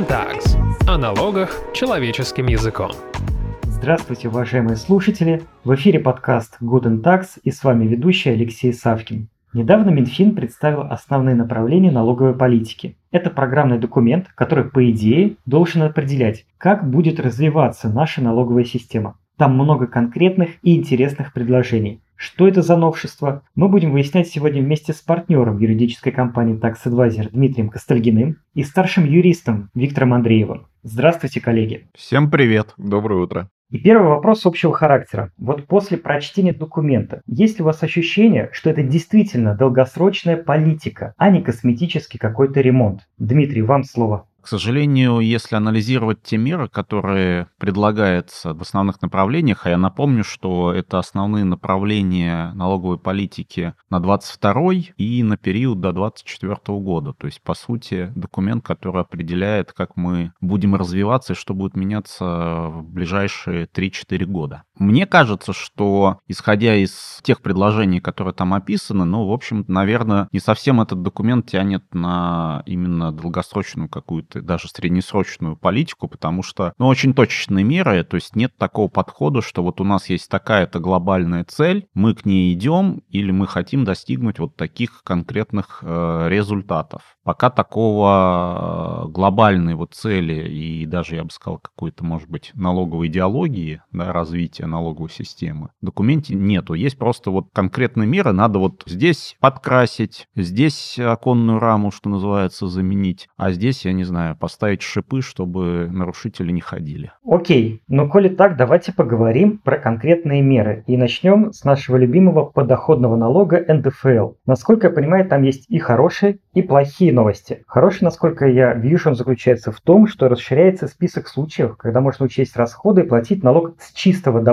Tags. О налогах человеческим языком. Здравствуйте, уважаемые слушатели! В эфире подкаст Guten Tax и с вами ведущий Алексей Савкин. Недавно Минфин представил основные направления налоговой политики. Это программный документ, который, по идее, должен определять, как будет развиваться наша налоговая система. Там много конкретных и интересных предложений. Что это за новшество, мы будем выяснять сегодня вместе с партнером юридической компании Tax Advisor Дмитрием Костальгиным и старшим юристом Виктором Андреевым. Здравствуйте, коллеги. Всем привет, доброе утро. И первый вопрос общего характера. Вот после прочтения документа, есть ли у вас ощущение, что это действительно долгосрочная политика, а не косметический какой-то ремонт? Дмитрий, вам слово. К сожалению, если анализировать те меры, которые предлагаются в основных направлениях, а я напомню, что это основные направления налоговой политики на 22 и на период до 24 года. То есть, по сути, документ, который определяет, как мы будем развиваться и что будет меняться в ближайшие 3-4 года. Мне кажется, что, исходя из тех предложений, которые там описаны, ну, в общем, наверное, не совсем этот документ тянет на именно долгосрочную какую-то даже среднесрочную политику, потому что, ну, очень точечные меры, то есть нет такого подхода, что вот у нас есть такая-то глобальная цель, мы к ней идем или мы хотим достигнуть вот таких конкретных э, результатов. Пока такого э, глобальной вот цели и даже, я бы сказал, какой-то, может быть, налоговой идеологии, да, развития налоговой системы в документе нету. Есть просто вот конкретные меры, надо вот здесь подкрасить, здесь оконную раму, что называется, заменить, а здесь, я не знаю, поставить шипы, чтобы нарушители не ходили. Окей, но коли так, давайте поговорим про конкретные меры. И начнем с нашего любимого подоходного налога НДФЛ. Насколько я понимаю, там есть и хорошие, и плохие новости. Хороший, насколько я вижу, он заключается в том, что расширяется список случаев, когда можно учесть расходы и платить налог с чистого дохода.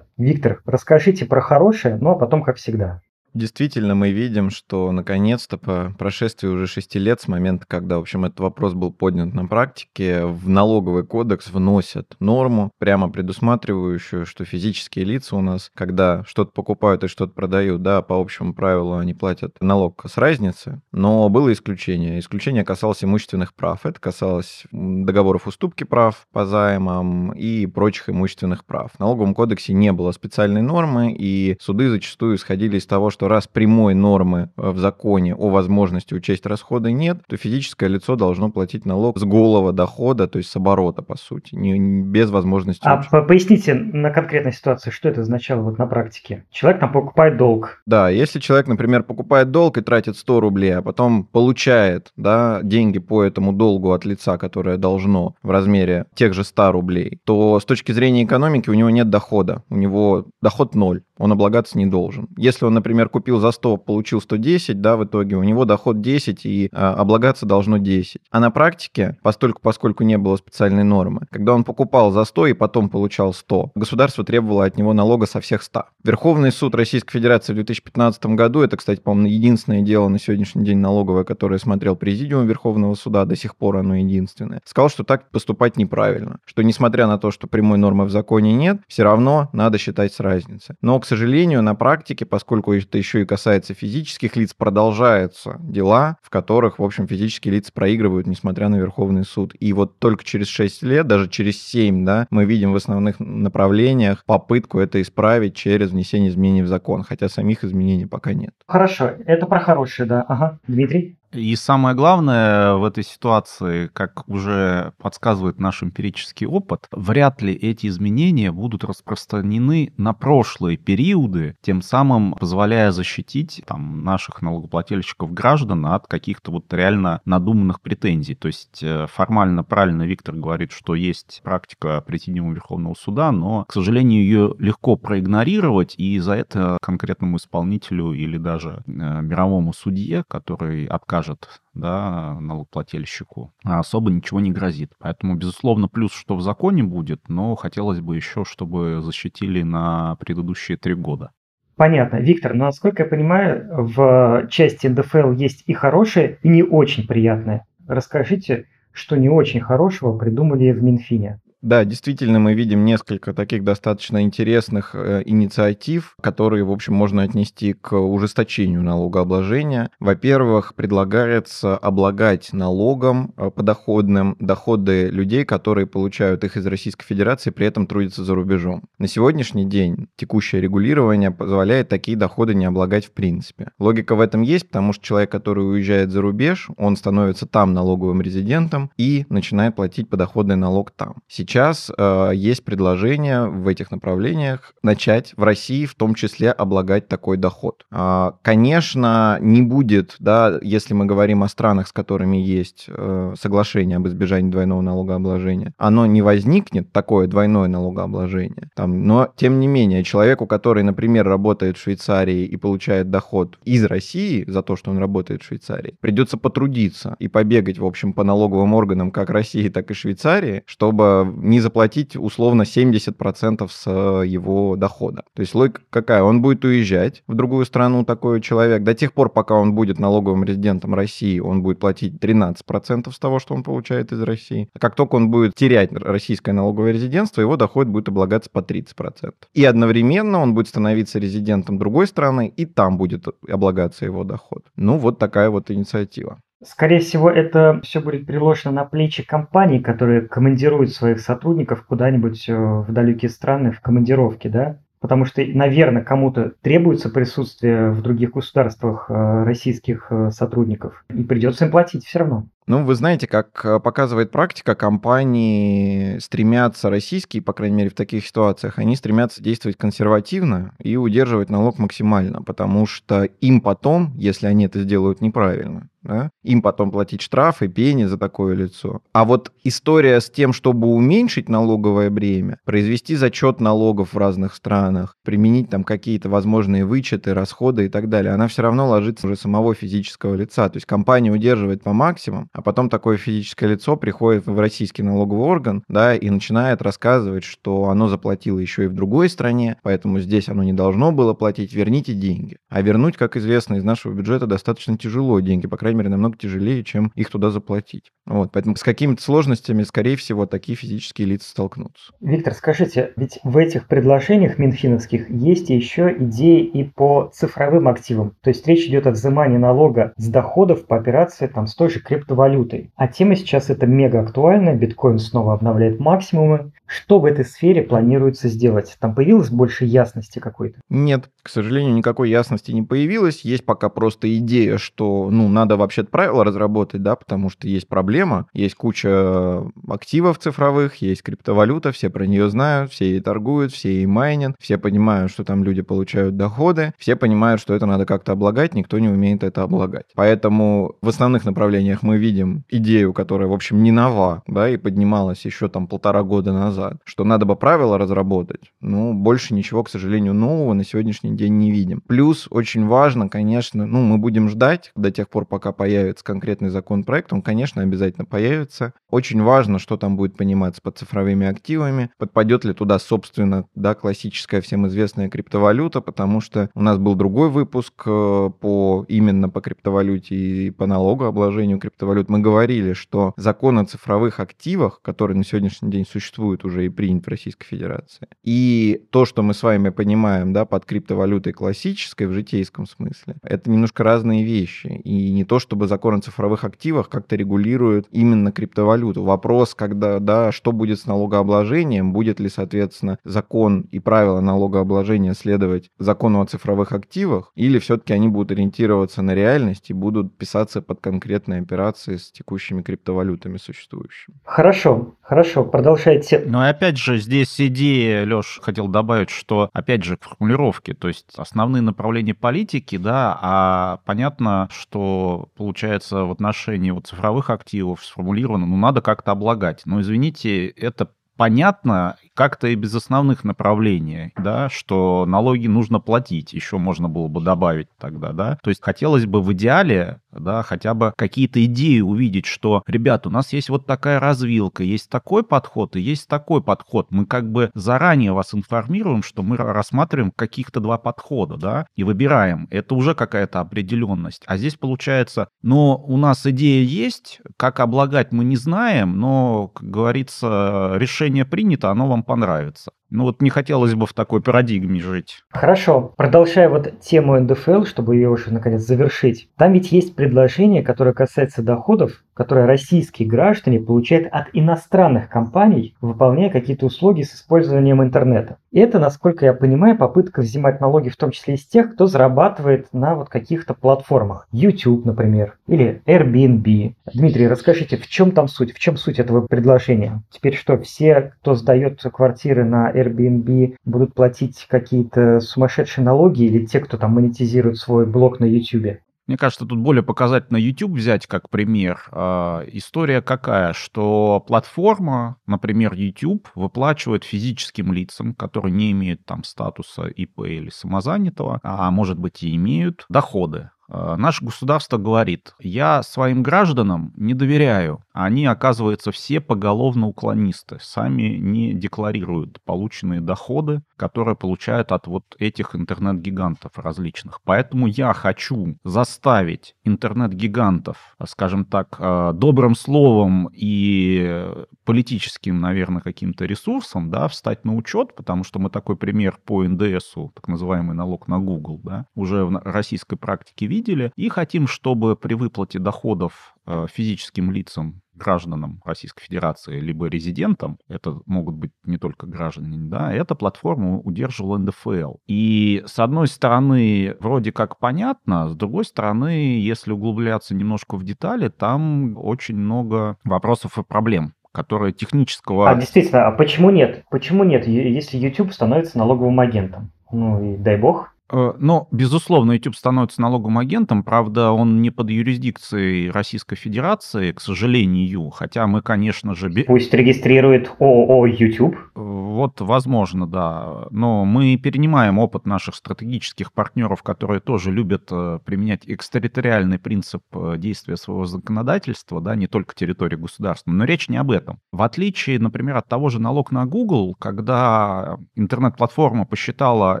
Виктор, расскажите про хорошее, ну а потом как всегда. Действительно, мы видим, что наконец-то по прошествии уже шести лет с момента, когда, в общем, этот вопрос был поднят на практике, в налоговый кодекс вносят норму, прямо предусматривающую, что физические лица у нас, когда что-то покупают и что-то продают, да, по общему правилу они платят налог с разницы, но было исключение. Исключение касалось имущественных прав. Это касалось договоров уступки прав по займам и прочих имущественных прав. В налоговом кодексе не было специальной нормы, и суды зачастую исходили из того, что раз прямой нормы э, в законе о возможности учесть расходы нет, то физическое лицо должно платить налог с голого дохода, то есть с оборота, по сути, не, не без возможности. А учета. поясните на конкретной ситуации, что это означало вот на практике? Человек там покупает долг. Да, если человек, например, покупает долг и тратит 100 рублей, а потом получает да, деньги по этому долгу от лица, которое должно в размере тех же 100 рублей, то с точки зрения экономики у него нет дохода, у него доход ноль он облагаться не должен. Если он, например, купил за 100, получил 110, да, в итоге у него доход 10 и а, облагаться должно 10. А на практике, постольку, поскольку не было специальной нормы, когда он покупал за 100 и потом получал 100, государство требовало от него налога со всех 100. Верховный суд Российской Федерации в 2015 году, это, кстати, по-моему, единственное дело на сегодняшний день налоговое, которое смотрел Президиум Верховного суда, до сих пор оно единственное, сказал, что так поступать неправильно, что несмотря на то, что прямой нормы в законе нет, все равно надо считать с разницей. Но, к сожалению, на практике, поскольку это еще и касается физических лиц, продолжаются дела, в которых, в общем, физические лица проигрывают, несмотря на Верховный суд. И вот только через 6 лет, даже через 7, да, мы видим в основных направлениях попытку это исправить через внесение изменений в закон, хотя самих изменений пока нет. Хорошо, это про хорошее, да. Ага, Дмитрий? И самое главное в этой ситуации, как уже подсказывает наш эмпирический опыт, вряд ли эти изменения будут распространены на прошлые периоды, тем самым позволяя защитить там, наших налогоплательщиков граждан от каких-то вот реально надуманных претензий. То есть э, формально правильно Виктор говорит, что есть практика Президиума Верховного Суда, но, к сожалению, ее легко проигнорировать, и за это конкретному исполнителю или даже э, мировому судье, который отказывается скажет да, налогоплательщику, а особо ничего не грозит. Поэтому, безусловно, плюс, что в законе будет, но хотелось бы еще, чтобы защитили на предыдущие три года. Понятно. Виктор, но насколько я понимаю, в части НДФЛ есть и хорошее, и не очень приятное. Расскажите, что не очень хорошего придумали в Минфине. Да, действительно, мы видим несколько таких достаточно интересных э, инициатив, которые, в общем, можно отнести к ужесточению налогообложения. Во-первых, предлагается облагать налогом э, подоходным доходы людей, которые получают их из Российской Федерации, при этом трудятся за рубежом. На сегодняшний день текущее регулирование позволяет такие доходы не облагать в принципе. Логика в этом есть, потому что человек, который уезжает за рубеж, он становится там налоговым резидентом и начинает платить подоходный налог там. Сейчас э, есть предложение в этих направлениях начать в России в том числе облагать такой доход. Э, конечно, не будет, да, если мы говорим о странах, с которыми есть э, соглашение об избежании двойного налогообложения, оно не возникнет, такое двойное налогообложение. Там, но, тем не менее, человеку, который, например, работает в Швейцарии и получает доход из России за то, что он работает в Швейцарии, придется потрудиться и побегать, в общем, по налоговым органам как России, так и Швейцарии, чтобы не заплатить условно 70% с его дохода. То есть логика какая? Он будет уезжать в другую страну, такой человек, до тех пор, пока он будет налоговым резидентом России, он будет платить 13% с того, что он получает из России. А как только он будет терять российское налоговое резидентство, его доход будет облагаться по 30%. И одновременно он будет становиться резидентом другой страны, и там будет облагаться его доход. Ну, вот такая вот инициатива. Скорее всего, это все будет переложено на плечи компаний, которые командируют своих сотрудников куда-нибудь э, в далекие страны в командировке, да? Потому что, наверное, кому-то требуется присутствие в других государствах э, российских э, сотрудников, и придется им платить все равно. Ну, вы знаете, как э, показывает практика, компании стремятся, российские, по крайней мере, в таких ситуациях, они стремятся действовать консервативно и удерживать налог максимально, потому что им потом, если они это сделают неправильно, да, им потом платить штрафы, пени за такое лицо. А вот история с тем, чтобы уменьшить налоговое бремя, произвести зачет налогов в разных странах, применить там какие-то возможные вычеты, расходы и так далее, она все равно ложится уже самого физического лица. То есть компания удерживает по максимуму, а потом такое физическое лицо приходит в российский налоговый орган, да, и начинает рассказывать, что оно заплатило еще и в другой стране, поэтому здесь оно не должно было платить, верните деньги. А вернуть, как известно, из нашего бюджета достаточно тяжело деньги, по крайней мере, намного тяжелее, чем их туда заплатить. Вот, поэтому с какими-то сложностями, скорее всего, такие физические лица столкнутся. Виктор, скажите, ведь в этих предложениях минфиновских есть еще идеи и по цифровым активам. То есть речь идет о взимании налога с доходов по операции там, с той же криптовалютой валютой. А тема сейчас это мега актуальна, биткоин снова обновляет максимумы. Что в этой сфере планируется сделать? Там появилось больше ясности какой-то? Нет, к сожалению, никакой ясности не появилось. Есть пока просто идея, что ну, надо вообще правила разработать, да, потому что есть проблема, есть куча активов цифровых, есть криптовалюта, все про нее знают, все ей торгуют, все ей майнят, все понимают, что там люди получают доходы, все понимают, что это надо как-то облагать, никто не умеет это облагать. Поэтому в основных направлениях мы видим идею, которая, в общем, не нова, да, и поднималась еще там полтора года назад, что надо бы правила разработать. Ну, больше ничего, к сожалению, нового на сегодняшний день не видим. Плюс очень важно, конечно, ну, мы будем ждать до тех пор, пока появится конкретный законопроект, он, конечно, обязательно появится. Очень важно, что там будет пониматься под цифровыми активами, подпадет ли туда, собственно, да, классическая всем известная криптовалюта, потому что у нас был другой выпуск э, по именно по криптовалюте и по налогообложению криптовалют мы говорили, что закон о цифровых активах, который на сегодняшний день существует уже и принят в Российской Федерации, и то, что мы с вами понимаем да, под криптовалютой классической в житейском смысле, это немножко разные вещи. И не то, чтобы закон о цифровых активах как-то регулирует именно криптовалюту. Вопрос, когда, да, что будет с налогообложением, будет ли, соответственно, закон и правила налогообложения следовать закону о цифровых активах, или все-таки они будут ориентироваться на реальность и будут писаться под конкретные операции с текущими криптовалютами существующими. Хорошо, хорошо, продолжайте. Но опять же, здесь идея, Леш, хотел добавить, что, опять же, формулировки, то есть основные направления политики, да, а понятно, что получается в отношении вот цифровых активов сформулировано, ну, надо как-то облагать. Но, извините, это понятно, как-то и без основных направлений, да, что налоги нужно платить, еще можно было бы добавить тогда, да. То есть хотелось бы в идеале, да, хотя бы какие-то идеи увидеть, что, ребят, у нас есть вот такая развилка, есть такой подход и есть такой подход. Мы как бы заранее вас информируем, что мы рассматриваем каких-то два подхода, да, и выбираем. Это уже какая-то определенность. А здесь получается, но у нас идея есть, как облагать мы не знаем, но, как говорится, решение принято, оно вам понравится. Ну вот не хотелось бы в такой парадигме жить. Хорошо, продолжая вот тему НДФЛ, чтобы ее уже наконец завершить. Там ведь есть предложение, которое касается доходов, которые российские граждане получают от иностранных компаний, выполняя какие-то услуги с использованием интернета. И это, насколько я понимаю, попытка взимать налоги в том числе из тех, кто зарабатывает на вот каких-то платформах. YouTube, например, или Airbnb. Дмитрий, расскажите, в чем там суть, в чем суть этого предложения? Теперь что, все, кто сдает квартиры на Airbnb будут платить какие-то сумасшедшие налоги или те, кто там монетизирует свой блог на YouTube? Мне кажется, тут более показательно YouTube взять как пример. А, история какая, что платформа, например, YouTube, выплачивает физическим лицам, которые не имеют там статуса ИП или самозанятого, а может быть и имеют доходы Э, наше государство говорит, я своим гражданам не доверяю. Они, оказывается, все поголовно уклонисты. Сами не декларируют полученные доходы, которые получают от вот этих интернет-гигантов различных. Поэтому я хочу заставить интернет-гигантов, скажем так, э, добрым словом и политическим, наверное, каким-то ресурсом, да, встать на учет, потому что мы такой пример по НДСу, так называемый налог на Google, да, уже в российской практике видим, видели, и хотим, чтобы при выплате доходов э, физическим лицам гражданам Российской Федерации, либо резидентам, это могут быть не только граждане, да, эта платформа удерживала НДФЛ. И с одной стороны, вроде как понятно, с другой стороны, если углубляться немножко в детали, там очень много вопросов и проблем которые технического... А действительно, а почему нет? Почему нет, если YouTube становится налоговым агентом? Ну и дай бог, но, безусловно, YouTube становится налоговым агентом, правда, он не под юрисдикцией Российской Федерации, к сожалению, хотя мы, конечно же... Пусть регистрирует ООО YouTube. Вот, возможно, да. Но мы перенимаем опыт наших стратегических партнеров, которые тоже любят э, применять экстерриториальный принцип э, действия своего законодательства, да, не только территории государства. Но речь не об этом. В отличие, например, от того же налог на Google, когда интернет-платформа посчитала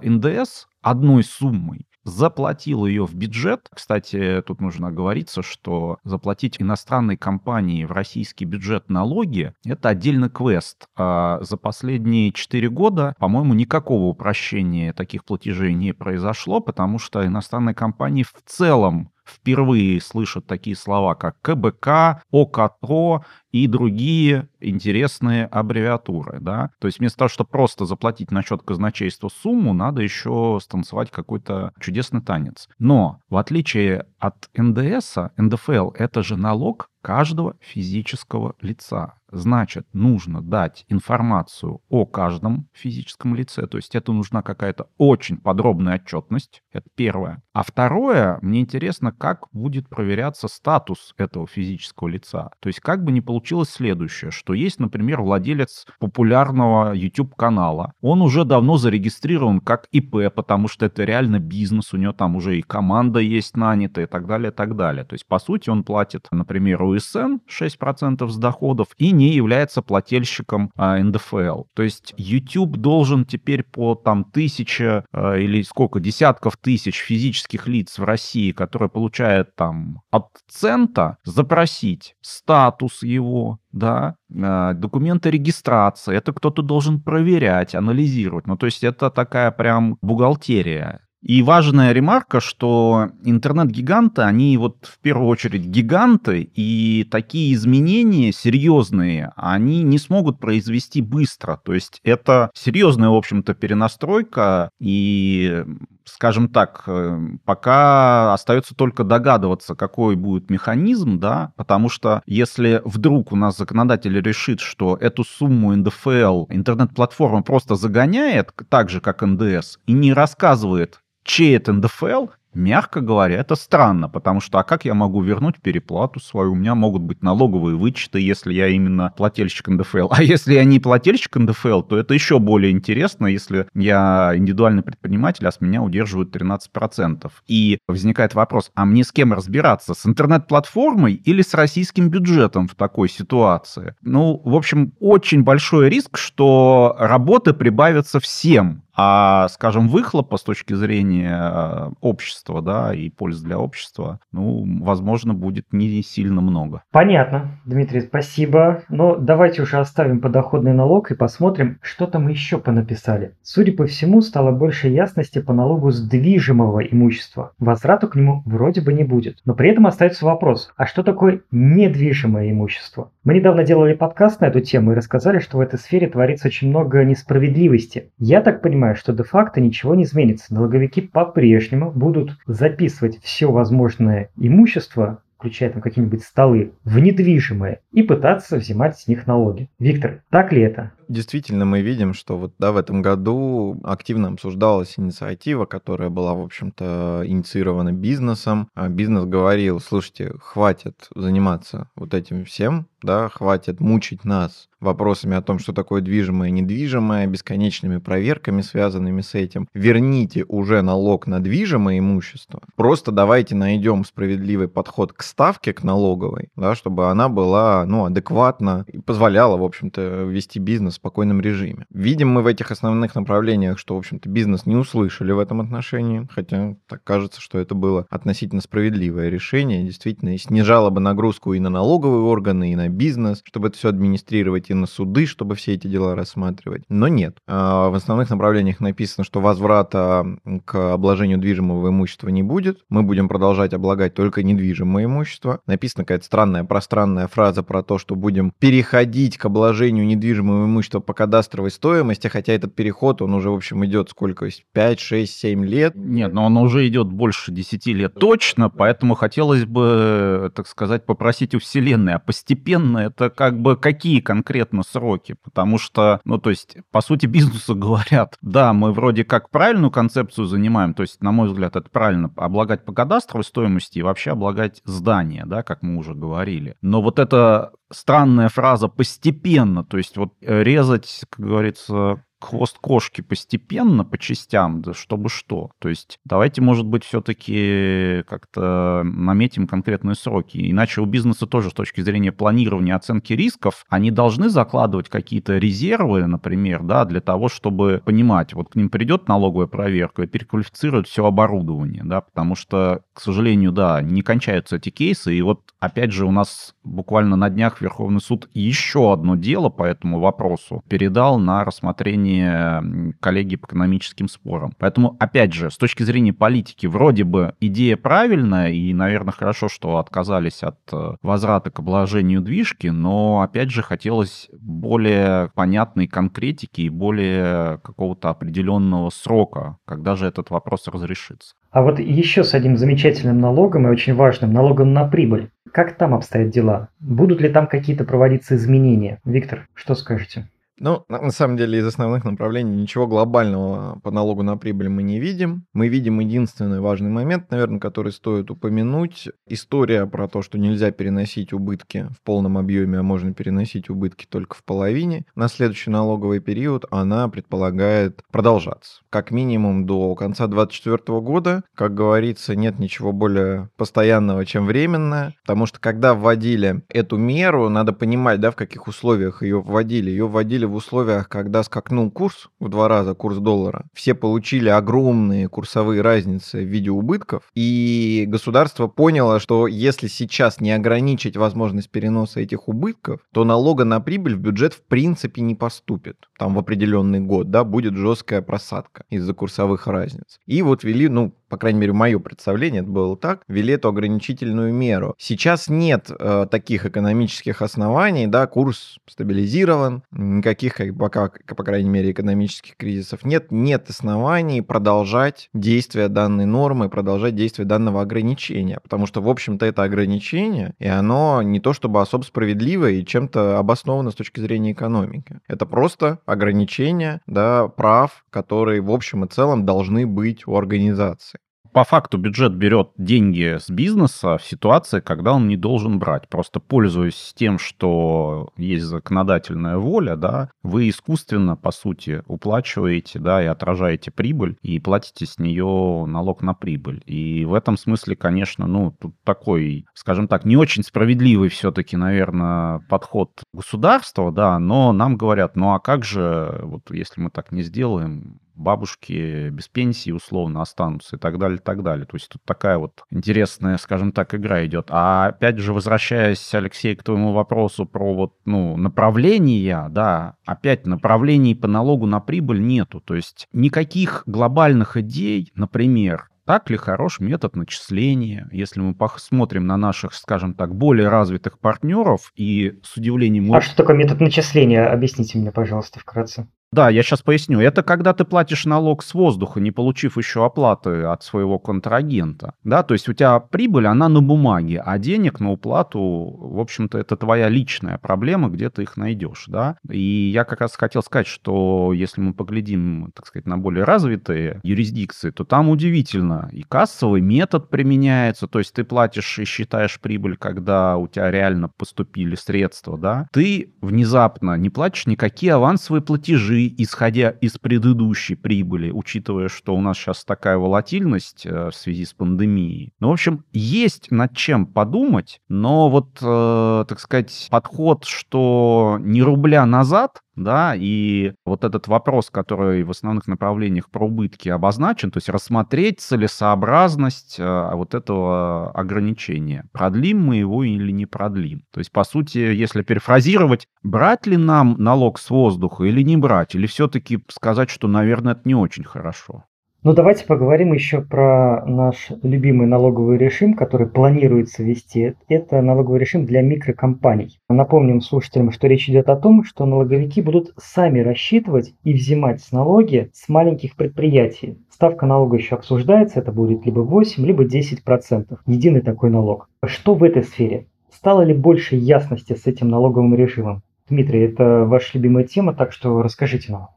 НДС, одной суммой, заплатил ее в бюджет. Кстати, тут нужно оговориться, что заплатить иностранной компании в российский бюджет налоги — это отдельный квест. А за последние 4 года, по-моему, никакого упрощения таких платежей не произошло, потому что иностранные компании в целом впервые слышат такие слова, как КБК, ОКТО и другие интересные аббревиатуры, да. То есть вместо того, чтобы просто заплатить на счет казначейства сумму, надо еще станцевать какой-то чудесный танец. Но в отличие от НДС, НДФЛ — это же налог каждого физического лица. Значит, нужно дать информацию о каждом физическом лице. То есть это нужна какая-то очень подробная отчетность. Это первое. А второе, мне интересно, как будет проверяться статус этого физического лица. То есть как бы не получилось следующее, что есть, например, владелец популярного YouTube-канала. Он уже давно зарегистрирован как ИП, потому что это реально бизнес, у него там уже и команда есть нанята и так далее, и так далее. То есть, по сути, он платит, например, УСН 6% с доходов и не является плательщиком а, НДФЛ. То есть YouTube должен теперь по там тысяча а, или сколько, десятков тысяч физических лиц в России, которые получают там от цента, запросить статус его, да, а, документы регистрации, это кто-то должен проверять, анализировать. Ну, то есть это такая прям бухгалтерия. И важная ремарка, что интернет-гиганты, они вот в первую очередь гиганты, и такие изменения серьезные, они не смогут произвести быстро. То есть это серьезная, в общем-то, перенастройка, и скажем так, э, пока остается только догадываться, какой будет механизм, да, потому что если вдруг у нас законодатель решит, что эту сумму НДФЛ интернет-платформа просто загоняет, так же, как НДС, и не рассказывает, чей это НДФЛ, Мягко говоря, это странно, потому что а как я могу вернуть переплату свою? У меня могут быть налоговые вычеты, если я именно плательщик НДФЛ. А если я не плательщик НДФЛ, то это еще более интересно, если я индивидуальный предприниматель, а с меня удерживают 13%. И возникает вопрос, а мне с кем разбираться? С интернет-платформой или с российским бюджетом в такой ситуации? Ну, в общем, очень большой риск, что работы прибавятся всем, а, скажем, выхлопа с точки зрения э, общества, да, и пользы для общества, ну, возможно, будет не сильно много. Понятно, Дмитрий, спасибо. Но давайте уже оставим подоходный налог и посмотрим, что там еще понаписали. Судя по всему, стало больше ясности по налогу с движимого имущества. Возврату к нему вроде бы не будет. Но при этом остается вопрос, а что такое недвижимое имущество? Мы недавно делали подкаст на эту тему и рассказали, что в этой сфере творится очень много несправедливости. Я так понимаю, понимаю, что де-факто ничего не изменится. Налоговики по-прежнему будут записывать все возможное имущество включая там какие-нибудь столы, в недвижимое и пытаться взимать с них налоги. Виктор, так ли это? Действительно, мы видим, что вот да, в этом году активно обсуждалась инициатива, которая была, в общем-то, инициирована бизнесом. А бизнес говорил, слушайте, хватит заниматься вот этим всем, да, хватит мучить нас вопросами о том, что такое движимое и недвижимое, бесконечными проверками, связанными с этим. Верните уже налог на движимое имущество. Просто давайте найдем справедливый подход к ставке, к налоговой, да, чтобы она была ну, адекватна и позволяла, в общем-то, вести бизнес в спокойном режиме. Видим мы в этих основных направлениях, что, в общем-то, бизнес не услышали в этом отношении, хотя так кажется, что это было относительно справедливое решение, действительно, снижало бы нагрузку и на налоговые органы, и на бизнес, чтобы это все администрировать, и на суды, чтобы все эти дела рассматривать. Но нет. А, в основных направлениях написано, что возврата к обложению движимого имущества не будет. Мы будем продолжать облагать только недвижимое имущество. Написана какая-то странная, пространная фраза про то, что будем переходить к обложению недвижимого имущества по кадастровой стоимости, хотя этот переход, он уже, в общем, идет сколько? 5, 6, 7 лет? Нет, но он уже идет больше 10 лет точно, поэтому хотелось бы, так сказать, попросить у Вселенной, а постепенно это как бы какие конкретно сроки? Потому что, ну, то есть, по сути, бизнесу говорят, да, мы вроде как правильную концепцию занимаем, то есть, на мой взгляд, это правильно, облагать по кадастровой стоимости и вообще облагать здания, да, как мы уже говорили. Но вот эта странная фраза «постепенно», то есть вот резать, как говорится, хвост кошки постепенно, по частям, да чтобы что. То есть давайте, может быть, все-таки как-то наметим конкретные сроки. Иначе у бизнеса тоже с точки зрения планирования оценки рисков, они должны закладывать какие-то резервы, например, да, для того, чтобы понимать, вот к ним придет налоговая проверка и переквалифицирует все оборудование, да, потому что, к сожалению, да, не кончаются эти кейсы, и вот опять же у нас буквально на днях Верховный суд еще одно дело по этому вопросу передал на рассмотрение мнение коллеги по экономическим спорам. Поэтому, опять же, с точки зрения политики, вроде бы идея правильная, и, наверное, хорошо, что отказались от э, возврата к обложению движки, но, опять же, хотелось более понятной конкретики и более какого-то определенного срока, когда же этот вопрос разрешится. А вот еще с одним замечательным налогом и очень важным налогом на прибыль. Как там обстоят дела? Будут ли там какие-то проводиться изменения? Виктор, что скажете? Ну, на самом деле, из основных направлений ничего глобального по налогу на прибыль мы не видим. Мы видим единственный важный момент, наверное, который стоит упомянуть. История про то, что нельзя переносить убытки в полном объеме, а можно переносить убытки только в половине. На следующий налоговый период она предполагает продолжаться. Как минимум до конца 2024 года, как говорится, нет ничего более постоянного, чем временное. Потому что когда вводили эту меру, надо понимать, да, в каких условиях ее вводили. Ее вводили в условиях, когда скакнул курс в два раза, курс доллара, все получили огромные курсовые разницы в виде убытков, и государство поняло, что если сейчас не ограничить возможность переноса этих убытков, то налога на прибыль в бюджет в принципе не поступит. Там в определенный год, да, будет жесткая просадка из-за курсовых разниц. И вот ввели, ну, по крайней мере, мое представление, это было так, ввели эту ограничительную меру. Сейчас нет э, таких экономических оснований, да, курс стабилизирован, никаких, как, пока, по крайней мере, экономических кризисов нет, нет оснований продолжать действие данной нормы, продолжать действие данного ограничения, потому что, в общем-то, это ограничение, и оно не то чтобы особо справедливое и чем-то обосновано с точки зрения экономики. Это просто ограничение, да, прав, которые в общем и целом должны быть у организации. По факту бюджет берет деньги с бизнеса в ситуации, когда он не должен брать. Просто пользуясь тем, что есть законодательная воля, да, вы искусственно, по сути, уплачиваете, да, и отражаете прибыль, и платите с нее налог на прибыль. И в этом смысле, конечно, ну, тут такой, скажем так, не очень справедливый все-таки, наверное, подход государства, да, но нам говорят, ну а как же, вот если мы так не сделаем, бабушки без пенсии условно останутся и так далее, и так далее. То есть тут такая вот интересная, скажем так, игра идет. А опять же, возвращаясь, Алексей, к твоему вопросу про вот, ну, направления, да, опять направлений по налогу на прибыль нету. То есть никаких глобальных идей, например, так ли хорош метод начисления? Если мы посмотрим на наших, скажем так, более развитых партнеров и с удивлением... А что такое метод начисления? Объясните мне, пожалуйста, вкратце. Да, я сейчас поясню. Это когда ты платишь налог с воздуха, не получив еще оплаты от своего контрагента. Да, то есть у тебя прибыль, она на бумаге, а денег на уплату, в общем-то, это твоя личная проблема, где ты их найдешь. Да? И я как раз хотел сказать, что если мы поглядим, так сказать, на более развитые юрисдикции, то там удивительно. И кассовый метод применяется, то есть ты платишь и считаешь прибыль, когда у тебя реально поступили средства. Да? Ты внезапно не платишь никакие авансовые платежи, исходя из предыдущей прибыли, учитывая, что у нас сейчас такая волатильность э, в связи с пандемией. Ну, в общем, есть над чем подумать, но вот, э, так сказать, подход, что не рубля назад, да, и вот этот вопрос, который в основных направлениях про убытки обозначен, то есть рассмотреть целесообразность э, вот этого ограничения. Продлим мы его или не продлим. То есть, по сути, если перефразировать, брать ли нам налог с воздуха или не брать, или все-таки сказать, что, наверное, это не очень хорошо. Ну, давайте поговорим еще про наш любимый налоговый режим, который планируется ввести. Это налоговый режим для микрокомпаний. Напомним слушателям, что речь идет о том, что налоговики будут сами рассчитывать и взимать с налоги с маленьких предприятий. Ставка налога еще обсуждается, это будет либо 8, либо 10 процентов. Единый такой налог. Что в этой сфере? Стало ли больше ясности с этим налоговым режимом? Дмитрий, это ваша любимая тема, так что расскажите нам.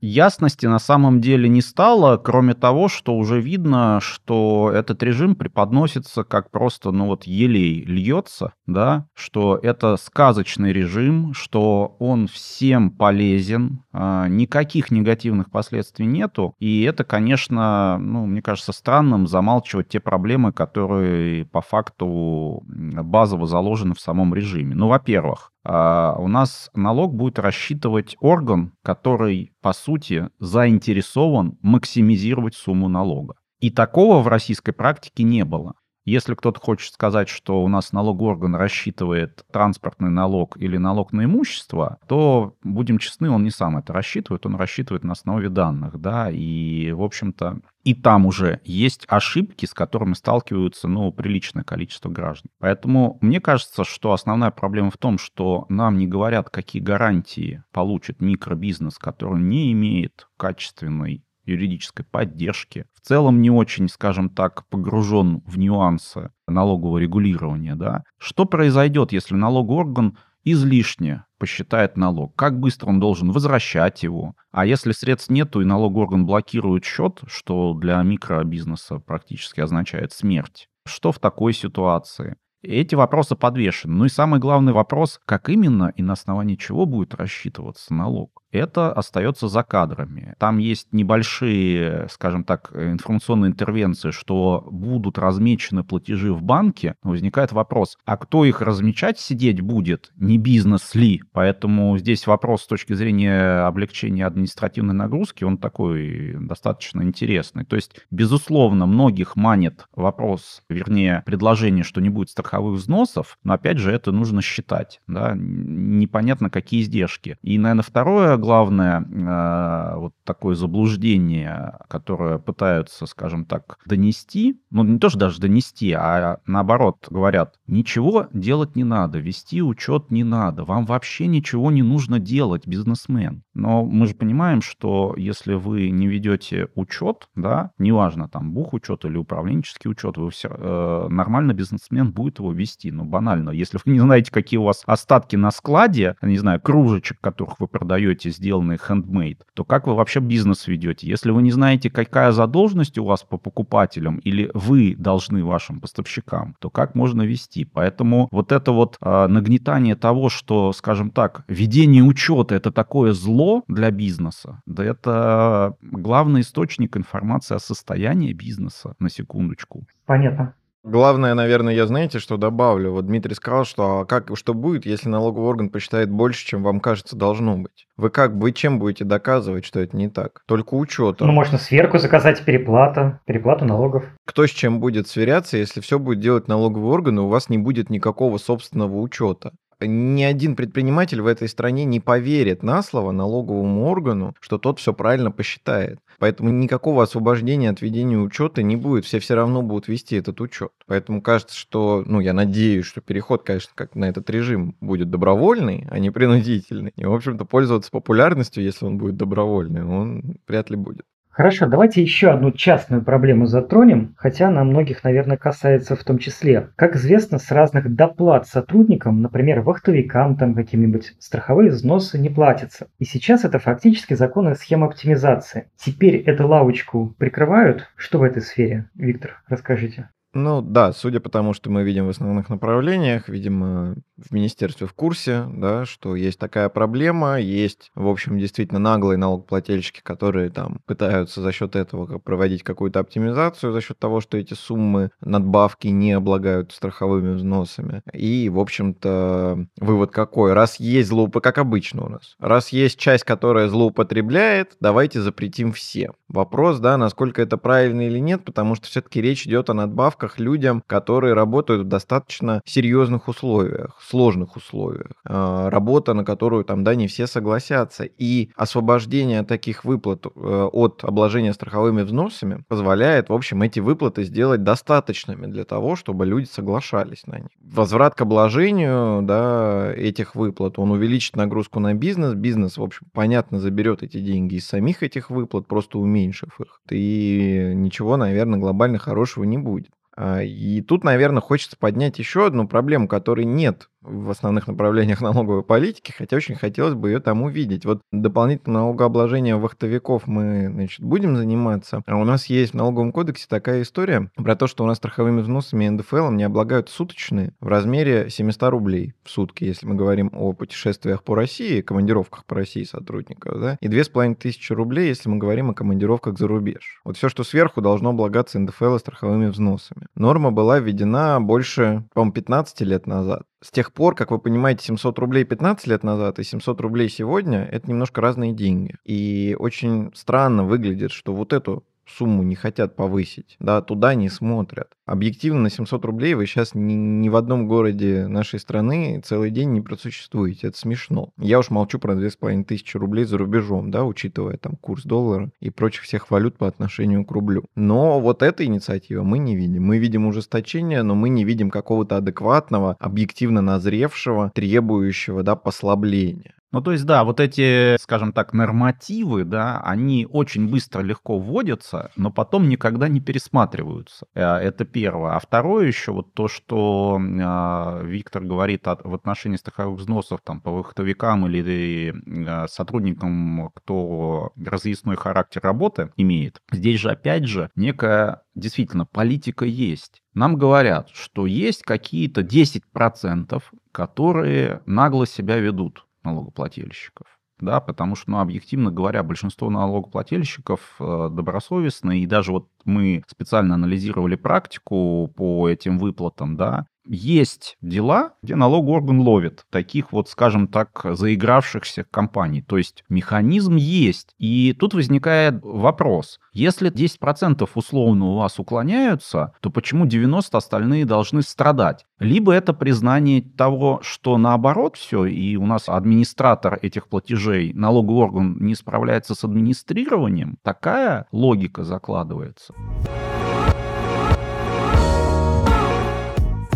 Ясности на самом деле не стало, кроме того, что уже видно, что этот режим преподносится как просто, ну вот, елей льется, да, что это сказочный режим, что он всем полезен, а, никаких негативных последствий нету, и это, конечно, ну, мне кажется, странным замалчивать те проблемы, которые по факту базово заложены в самом режиме. Ну, во-первых, у нас налог будет рассчитывать орган, который, по сути, заинтересован максимизировать сумму налога. И такого в российской практике не было. Если кто-то хочет сказать, что у нас налогоорган рассчитывает транспортный налог или налог на имущество, то, будем честны, он не сам это рассчитывает, он рассчитывает на основе данных, да, и, в общем-то, и там уже есть ошибки, с которыми сталкиваются, ну, приличное количество граждан. Поэтому мне кажется, что основная проблема в том, что нам не говорят, какие гарантии получит микробизнес, который не имеет качественной юридической поддержки. В целом не очень, скажем так, погружен в нюансы налогового регулирования. Да? Что произойдет, если налоговый орган излишне посчитает налог, как быстро он должен возвращать его. А если средств нету и налоговый орган блокирует счет, что для микробизнеса практически означает смерть, что в такой ситуации? Эти вопросы подвешены. Ну и самый главный вопрос, как именно и на основании чего будет рассчитываться налог это остается за кадрами. Там есть небольшие, скажем так, информационные интервенции, что будут размечены платежи в банке. Возникает вопрос, а кто их размечать сидеть будет? Не бизнес ли? Поэтому здесь вопрос с точки зрения облегчения административной нагрузки, он такой достаточно интересный. То есть, безусловно, многих манит вопрос, вернее, предложение, что не будет страховых взносов, но опять же это нужно считать. Да? Непонятно, какие издержки. И, наверное, второе главное э, вот такое заблуждение, которое пытаются, скажем так, донести, ну не то, что даже донести, а наоборот говорят, ничего делать не надо, вести учет не надо, вам вообще ничего не нужно делать, бизнесмен. Но мы же понимаем, что если вы не ведете учет, да, неважно, там, бухучет или управленческий учет, вы все, э, нормально бизнесмен будет его вести, ну банально. Если вы не знаете, какие у вас остатки на складе, не знаю, кружечек, которых вы продаете вещи, сделанные handmade, то как вы вообще бизнес ведете? Если вы не знаете, какая задолженность у вас по покупателям, или вы должны вашим поставщикам, то как можно вести? Поэтому вот это вот э, нагнетание того, что, скажем так, ведение учета это такое зло для бизнеса, да это главный источник информации о состоянии бизнеса, на секундочку. Понятно. Главное, наверное, я знаете, что добавлю. Вот Дмитрий сказал, что а как, что будет, если налоговый орган посчитает больше, чем вам кажется должно быть? Вы как, вы чем будете доказывать, что это не так? Только учетом. Ну, можно сверку заказать переплата, переплату налогов. Кто с чем будет сверяться, если все будет делать налоговый орган, и у вас не будет никакого собственного учета? Ни один предприниматель в этой стране не поверит на слово налоговому органу, что тот все правильно посчитает. Поэтому никакого освобождения от ведения учета не будет. Все все равно будут вести этот учет. Поэтому кажется, что, ну, я надеюсь, что переход, конечно, как на этот режим будет добровольный, а не принудительный. И, в общем-то, пользоваться популярностью, если он будет добровольный, он вряд ли будет. Хорошо, давайте еще одну частную проблему затронем, хотя она многих, наверное, касается в том числе. Как известно, с разных доплат сотрудникам, например, вахтовикам, там каким-нибудь страховые взносы не платятся. И сейчас это фактически законная схема оптимизации. Теперь эту лавочку прикрывают? Что в этой сфере? Виктор, расскажите. Ну да, судя по тому, что мы видим в основных направлениях, видимо, в министерстве в курсе, да, что есть такая проблема, есть, в общем, действительно наглые налогоплательщики, которые там пытаются за счет этого проводить какую-то оптимизацию, за счет того, что эти суммы надбавки не облагают страховыми взносами. И, в общем-то, вывод какой? Раз есть злоупотребление, как обычно у нас, раз есть часть, которая злоупотребляет, давайте запретим все. Вопрос, да, насколько это правильно или нет, потому что все-таки речь идет о надбавках людям, которые работают в достаточно серьезных условиях сложных условиях. А, работа, на которую там, да, не все согласятся. И освобождение таких выплат э, от обложения страховыми взносами позволяет, в общем, эти выплаты сделать достаточными для того, чтобы люди соглашались на них. Возврат к обложению, да, этих выплат, он увеличит нагрузку на бизнес. Бизнес, в общем, понятно, заберет эти деньги из самих этих выплат, просто уменьшив их. И ничего, наверное, глобально хорошего не будет. А, и тут, наверное, хочется поднять еще одну проблему, которой нет в основных направлениях налоговой политики, хотя очень хотелось бы ее там увидеть. Вот дополнительное налогообложение вахтовиков мы, значит, будем заниматься. А у нас есть в налоговом кодексе такая история про то, что у нас страховыми взносами и НДФЛ не облагают суточные в размере 700 рублей в сутки, если мы говорим о путешествиях по России, командировках по России сотрудников, да, и 2500 рублей, если мы говорим о командировках за рубеж. Вот все, что сверху, должно облагаться НДФЛ и страховыми взносами. Норма была введена больше, по-моему, 15 лет назад. С тех пор, как вы понимаете, 700 рублей 15 лет назад и 700 рублей сегодня – это немножко разные деньги. И очень странно выглядит, что вот эту сумму не хотят повысить, да, туда не смотрят. Объективно на 700 рублей вы сейчас ни, ни в одном городе нашей страны целый день не просуществуете. Это смешно. Я уж молчу про 2500 рублей за рубежом, да, учитывая там курс доллара и прочих всех валют по отношению к рублю. Но вот эта инициатива мы не видим. Мы видим ужесточение, но мы не видим какого-то адекватного, объективно назревшего, требующего, да, послабления. Ну, то есть, да, вот эти, скажем так, нормативы, да, они очень быстро, легко вводятся, но потом никогда не пересматриваются. Э, это первое. А второе еще вот то, что э, Виктор говорит о, в отношении страховых взносов там, по выходовикам или э, сотрудникам, кто разъясной характер работы имеет. Здесь же, опять же, некая действительно политика есть. Нам говорят, что есть какие-то 10%, которые нагло себя ведут налогоплательщиков. Да, потому что, ну, объективно говоря, большинство налогоплательщиков э, добросовестны, и даже вот мы специально анализировали практику по этим выплатам, да, есть дела, где налоговый орган ловит таких вот, скажем так, заигравшихся компаний. То есть механизм есть. И тут возникает вопрос. Если 10% условно у вас уклоняются, то почему 90 остальные должны страдать? Либо это признание того, что наоборот все, и у нас администратор этих платежей, налоговый орган не справляется с администрированием. Такая логика закладывается.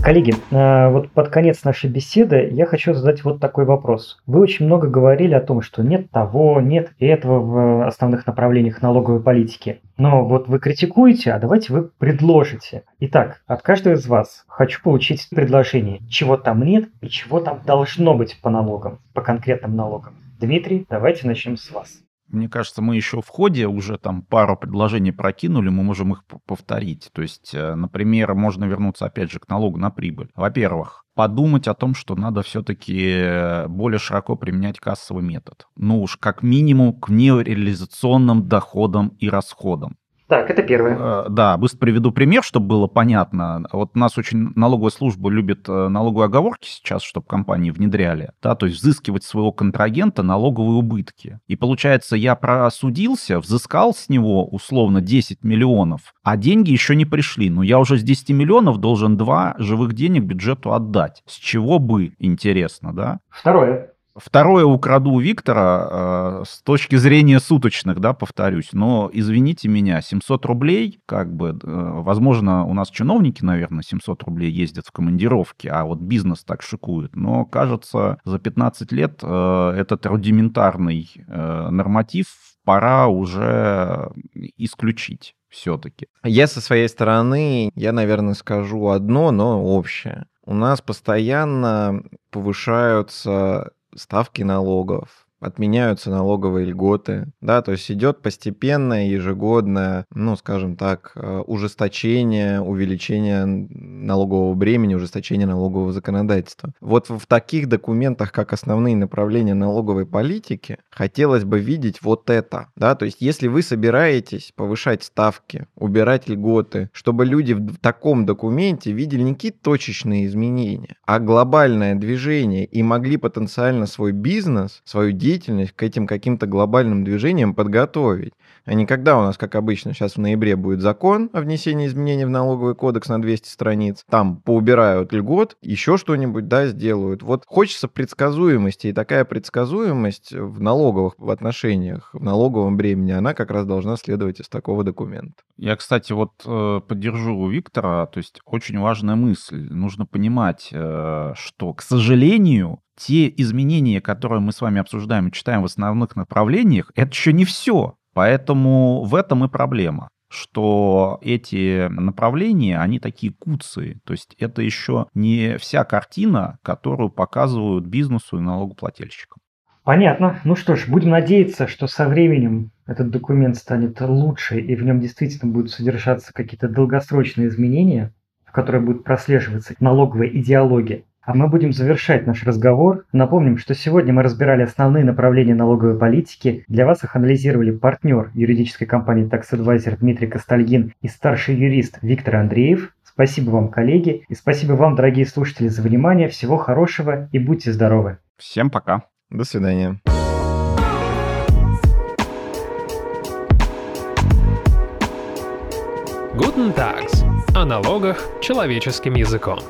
Коллеги, э, вот под конец нашей беседы я хочу задать вот такой вопрос. Вы очень много говорили о том, что нет того, нет этого в основных направлениях налоговой политики. Но вот вы критикуете, а давайте вы предложите. Итак, от каждого из вас хочу получить предложение, чего там нет и чего там должно быть по налогам, по конкретным налогам. Дмитрий, давайте начнем с вас. Мне кажется, мы еще в ходе уже там пару предложений прокинули, мы можем их повторить. То есть, э, например, можно вернуться опять же к налогу на прибыль. Во-первых, подумать о том, что надо все-таки более широко применять кассовый метод. Ну уж как минимум к нереализационным доходам и расходам. Так, это первое. Э, да, быстро приведу пример, чтобы было понятно. Вот у нас очень налоговая служба любит э, налоговые оговорки сейчас, чтобы компании внедряли, да, то есть взыскивать своего контрагента налоговые убытки. И получается, я просудился, взыскал с него условно 10 миллионов, а деньги еще не пришли. Но я уже с 10 миллионов должен 2 живых денег бюджету отдать. С чего бы, интересно, да? Второе. Второе украду у Виктора э, с точки зрения суточных, да, повторюсь. Но, извините меня, 700 рублей, как бы, э, возможно, у нас чиновники, наверное, 700 рублей ездят в командировки, а вот бизнес так шикует. Но, кажется, за 15 лет э, этот рудиментарный э, норматив пора уже исключить все-таки. Я со своей стороны, я, наверное, скажу одно, но общее. У нас постоянно повышаются ставки налогов, отменяются налоговые льготы, да, то есть идет постепенное, ежегодное, ну, скажем так, э, ужесточение, увеличение налогового бремени, ужесточение налогового законодательства. Вот в таких документах, как основные направления налоговой политики, хотелось бы видеть вот это, да, то есть если вы собираетесь повышать ставки, убирать льготы, чтобы люди в таком документе видели не какие-то точечные изменения, а глобальное движение и могли потенциально свой бизнес, свою деятельность деятельность к этим каким-то глобальным движениям подготовить. А не когда у нас, как обычно, сейчас в ноябре будет закон о внесении изменений в налоговый кодекс на 200 страниц, там поубирают льгот, еще что-нибудь, да, сделают. Вот хочется предсказуемости, и такая предсказуемость в налоговых в отношениях, в налоговом бремени, она как раз должна следовать из такого документа. Я, кстати, вот э, поддержу Виктора, то есть очень важная мысль. Нужно понимать, э, что, к сожалению, те изменения, которые мы с вами обсуждаем и читаем в основных направлениях, это еще не все. Поэтому в этом и проблема что эти направления, они такие куцы. То есть это еще не вся картина, которую показывают бизнесу и налогоплательщикам. Понятно. Ну что ж, будем надеяться, что со временем этот документ станет лучше, и в нем действительно будут содержаться какие-то долгосрочные изменения, в которые будет прослеживаться налоговая идеология. А мы будем завершать наш разговор. Напомним, что сегодня мы разбирали основные направления налоговой политики. Для вас их анализировали партнер юридической компании Tax Advisor Дмитрий Костальгин и старший юрист Виктор Андреев. Спасибо вам, коллеги, и спасибо вам, дорогие слушатели, за внимание. Всего хорошего и будьте здоровы. Всем пока. До свидания. Guten Tags. О налогах человеческим языком.